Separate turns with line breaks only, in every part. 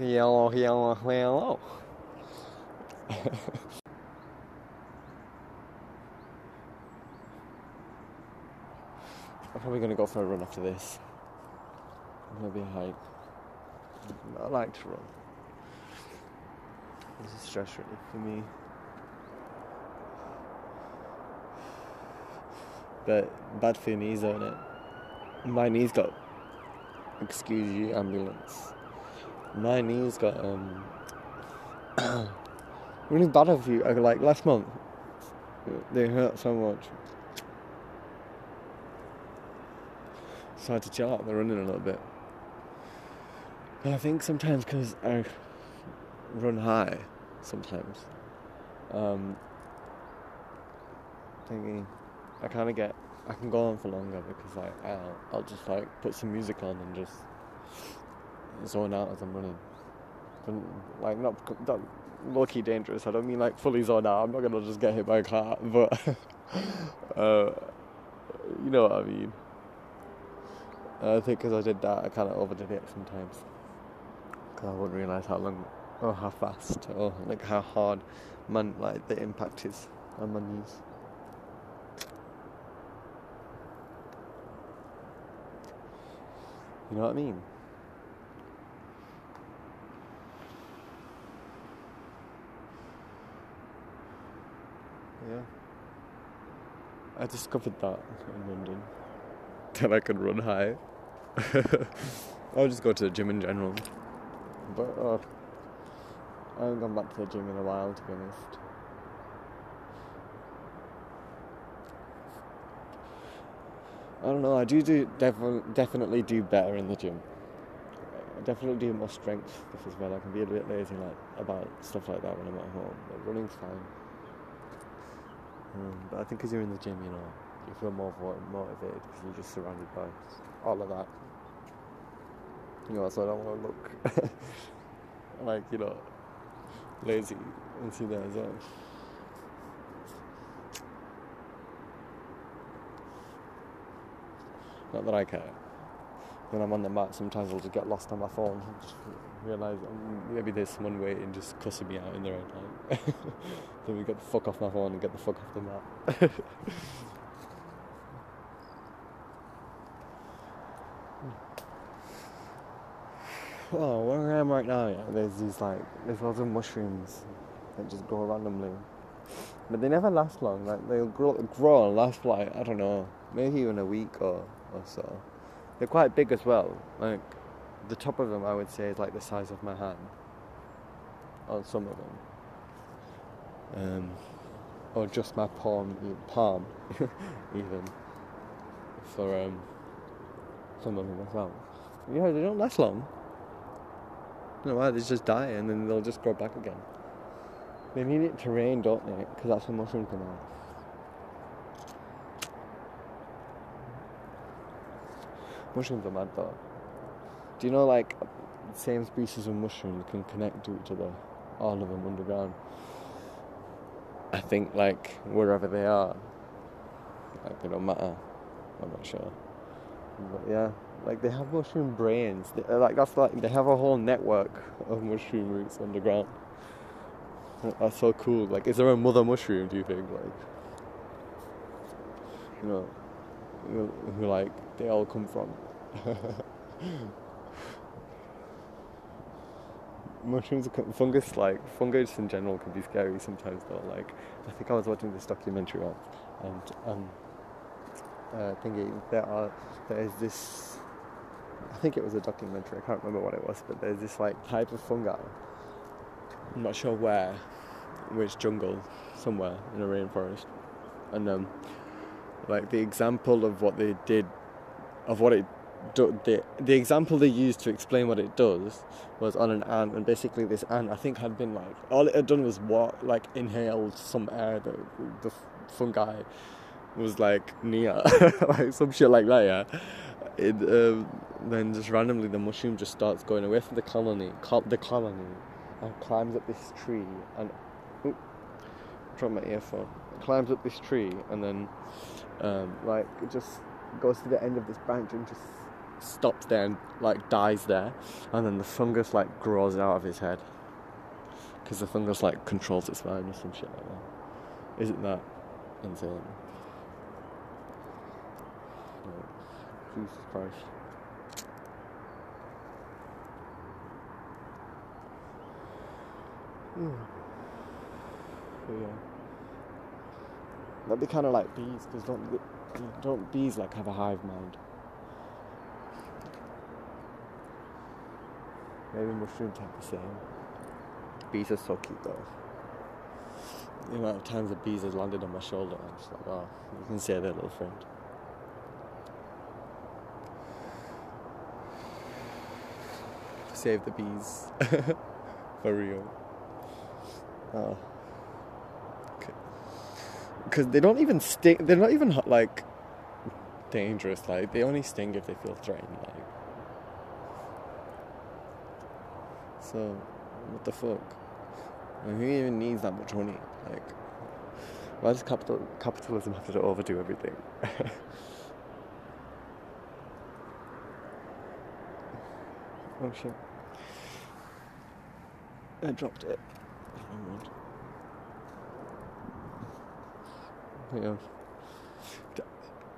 Yellow, yellow, yellow. I'm probably gonna go for a run after this. Maybe a hike. I like to run. This is stress relief for me. But bad for your knees, isn't it? My knees got excuse you ambulance. My knees got um really bad of you like last month. They hurt so much. So I had to chill out the running a little bit. But I think sometimes because I run high, sometimes, um, thinking I kind of get I can go on for longer because like I'll I'll just like put some music on and just zone out as I'm running. But, like not not low key dangerous. I don't mean like fully zone out. I'm not gonna just get hit by a car, but uh, you know what I mean. I think because I did that, I kind of overdid it sometimes. Because I wouldn't realize how long, or how fast, or like how hard, man, like the impact is on my knees. You know what I mean? Yeah. I discovered that in London. That I could run high. I'll just go to the gym in general. But uh, I haven't gone back to the gym in a while, to be honest. I don't know. I do do def- definitely do better in the gym. I definitely do more strength stuff as well. I can be a bit lazy like about stuff like that when I'm at home. But running's fine. Um, but I think because you're in the gym, you know, you feel more motivated because you're just surrounded by all of that. You know, so I don't want to look like you know lazy and see that as well. Not that I care. When I'm on the mat, sometimes I'll just get lost on my phone. And realise um, maybe there's someone waiting, just cussing me out in the red light. then we get the fuck off my phone and get the fuck off the map. oh, where I am right now, yeah, there's these like, there's lots of mushrooms that just grow randomly. But they never last long. Like they'll grow, grow and last like I don't know, maybe even a week or or so. They're quite big as well. Like the top of them, I would say, is like the size of my hand. On some of them, um, or just my palm, palm, even for um, some of them as well. Yeah, they don't last long. You know why? They just die and then they'll just grow back again. They need it to rain, don't they? Because that's when mushrooms come out. Mushrooms are mad though. Do you know like same species of mushroom can connect to each other, all of them underground? I think like wherever they are, like they don't matter. I'm not sure. But yeah, like they have mushroom brains. They, like that's like they have a whole network of mushroom roots underground. That's so cool. Like, is there a mother mushroom? Do you think like, you know, who like they all come from? Mushrooms, fungus, like fungus in general, can be scary sometimes. Though, like I think I was watching this documentary on, and um, uh, thinking there are there is this. I think it was a documentary. I can't remember what it was, but there's this like type of fungi. I'm not sure where, which jungle, somewhere in a rainforest, and um, like the example of what they did, of what it do, the the example they used to explain what it does was on an ant, and basically this ant I think had been like all it had done was what like inhaled some air that the fungi was like near, like some shit like that. Yeah, it um, then just randomly the mushroom just starts going away from the colony, col- the colony, and climbs up this tree and. Oop, drop my earphone. Climbs up this tree and then, um, like, it just goes to the end of this branch and just stops there and like dies there, and then the fungus like grows out of his head because the fungus like controls its mind or some shit like that. Isn't that insane? Jesus Christ. Hmm. yeah. That'd be kind of like bees, because don't don't bees like have a hive mind? Maybe mushrooms have the same. Bees are so cute though. The amount of times the bees has landed on my shoulder, I'm just like, oh, you can see their little friend. Save the bees. For real. Oh. Okay. Because they don't even sting. They're not even like dangerous. Like they only sting if they feel threatened. Like. So, what the fuck? who even needs that much money? Like, why does capital capitalism have to overdo everything? oh shit! I dropped it. Oh, yeah.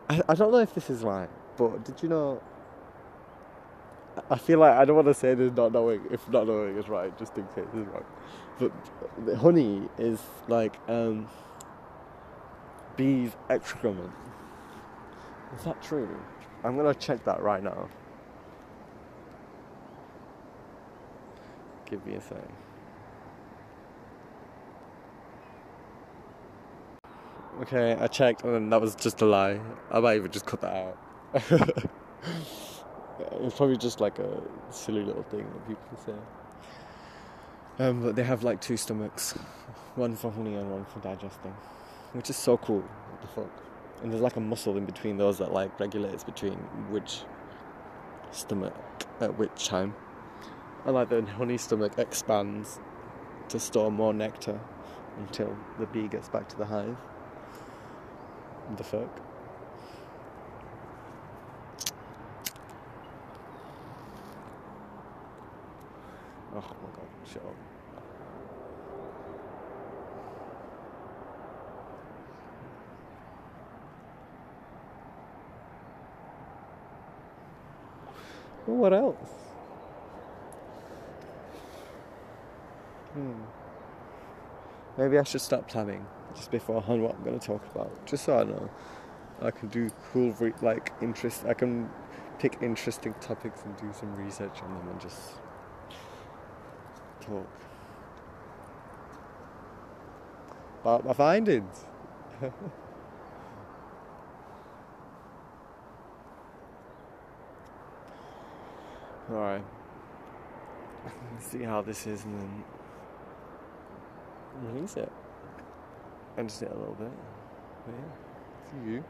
I, I don't know if this is right, but did you know? I feel like I don't want to say this not knowing if not knowing is right, just in case it's wrong. But the honey is like um, bees' excrement. Is that true? I'm gonna check that right now. Give me a second. Okay, I checked and that was just a lie. I might even just cut that out. it's probably just like a silly little thing that people say. Um, but they have like two stomachs, one for honey and one for digesting, which is so cool. What the fuck? And there's like a muscle in between those that like regulates between which stomach at which time. And like the honey stomach expands to store more nectar until the bee gets back to the hive. The fuck? Oh my god, shut up. Well, what else? Hmm. Maybe I should stop planning just beforehand what I'm going to talk about, just so I know. I can do cool, re- like interest. I can pick interesting topics and do some research on them and just talk. About my findings. Alright. See how this is and then release it. Just it a little bit. But yeah, see you.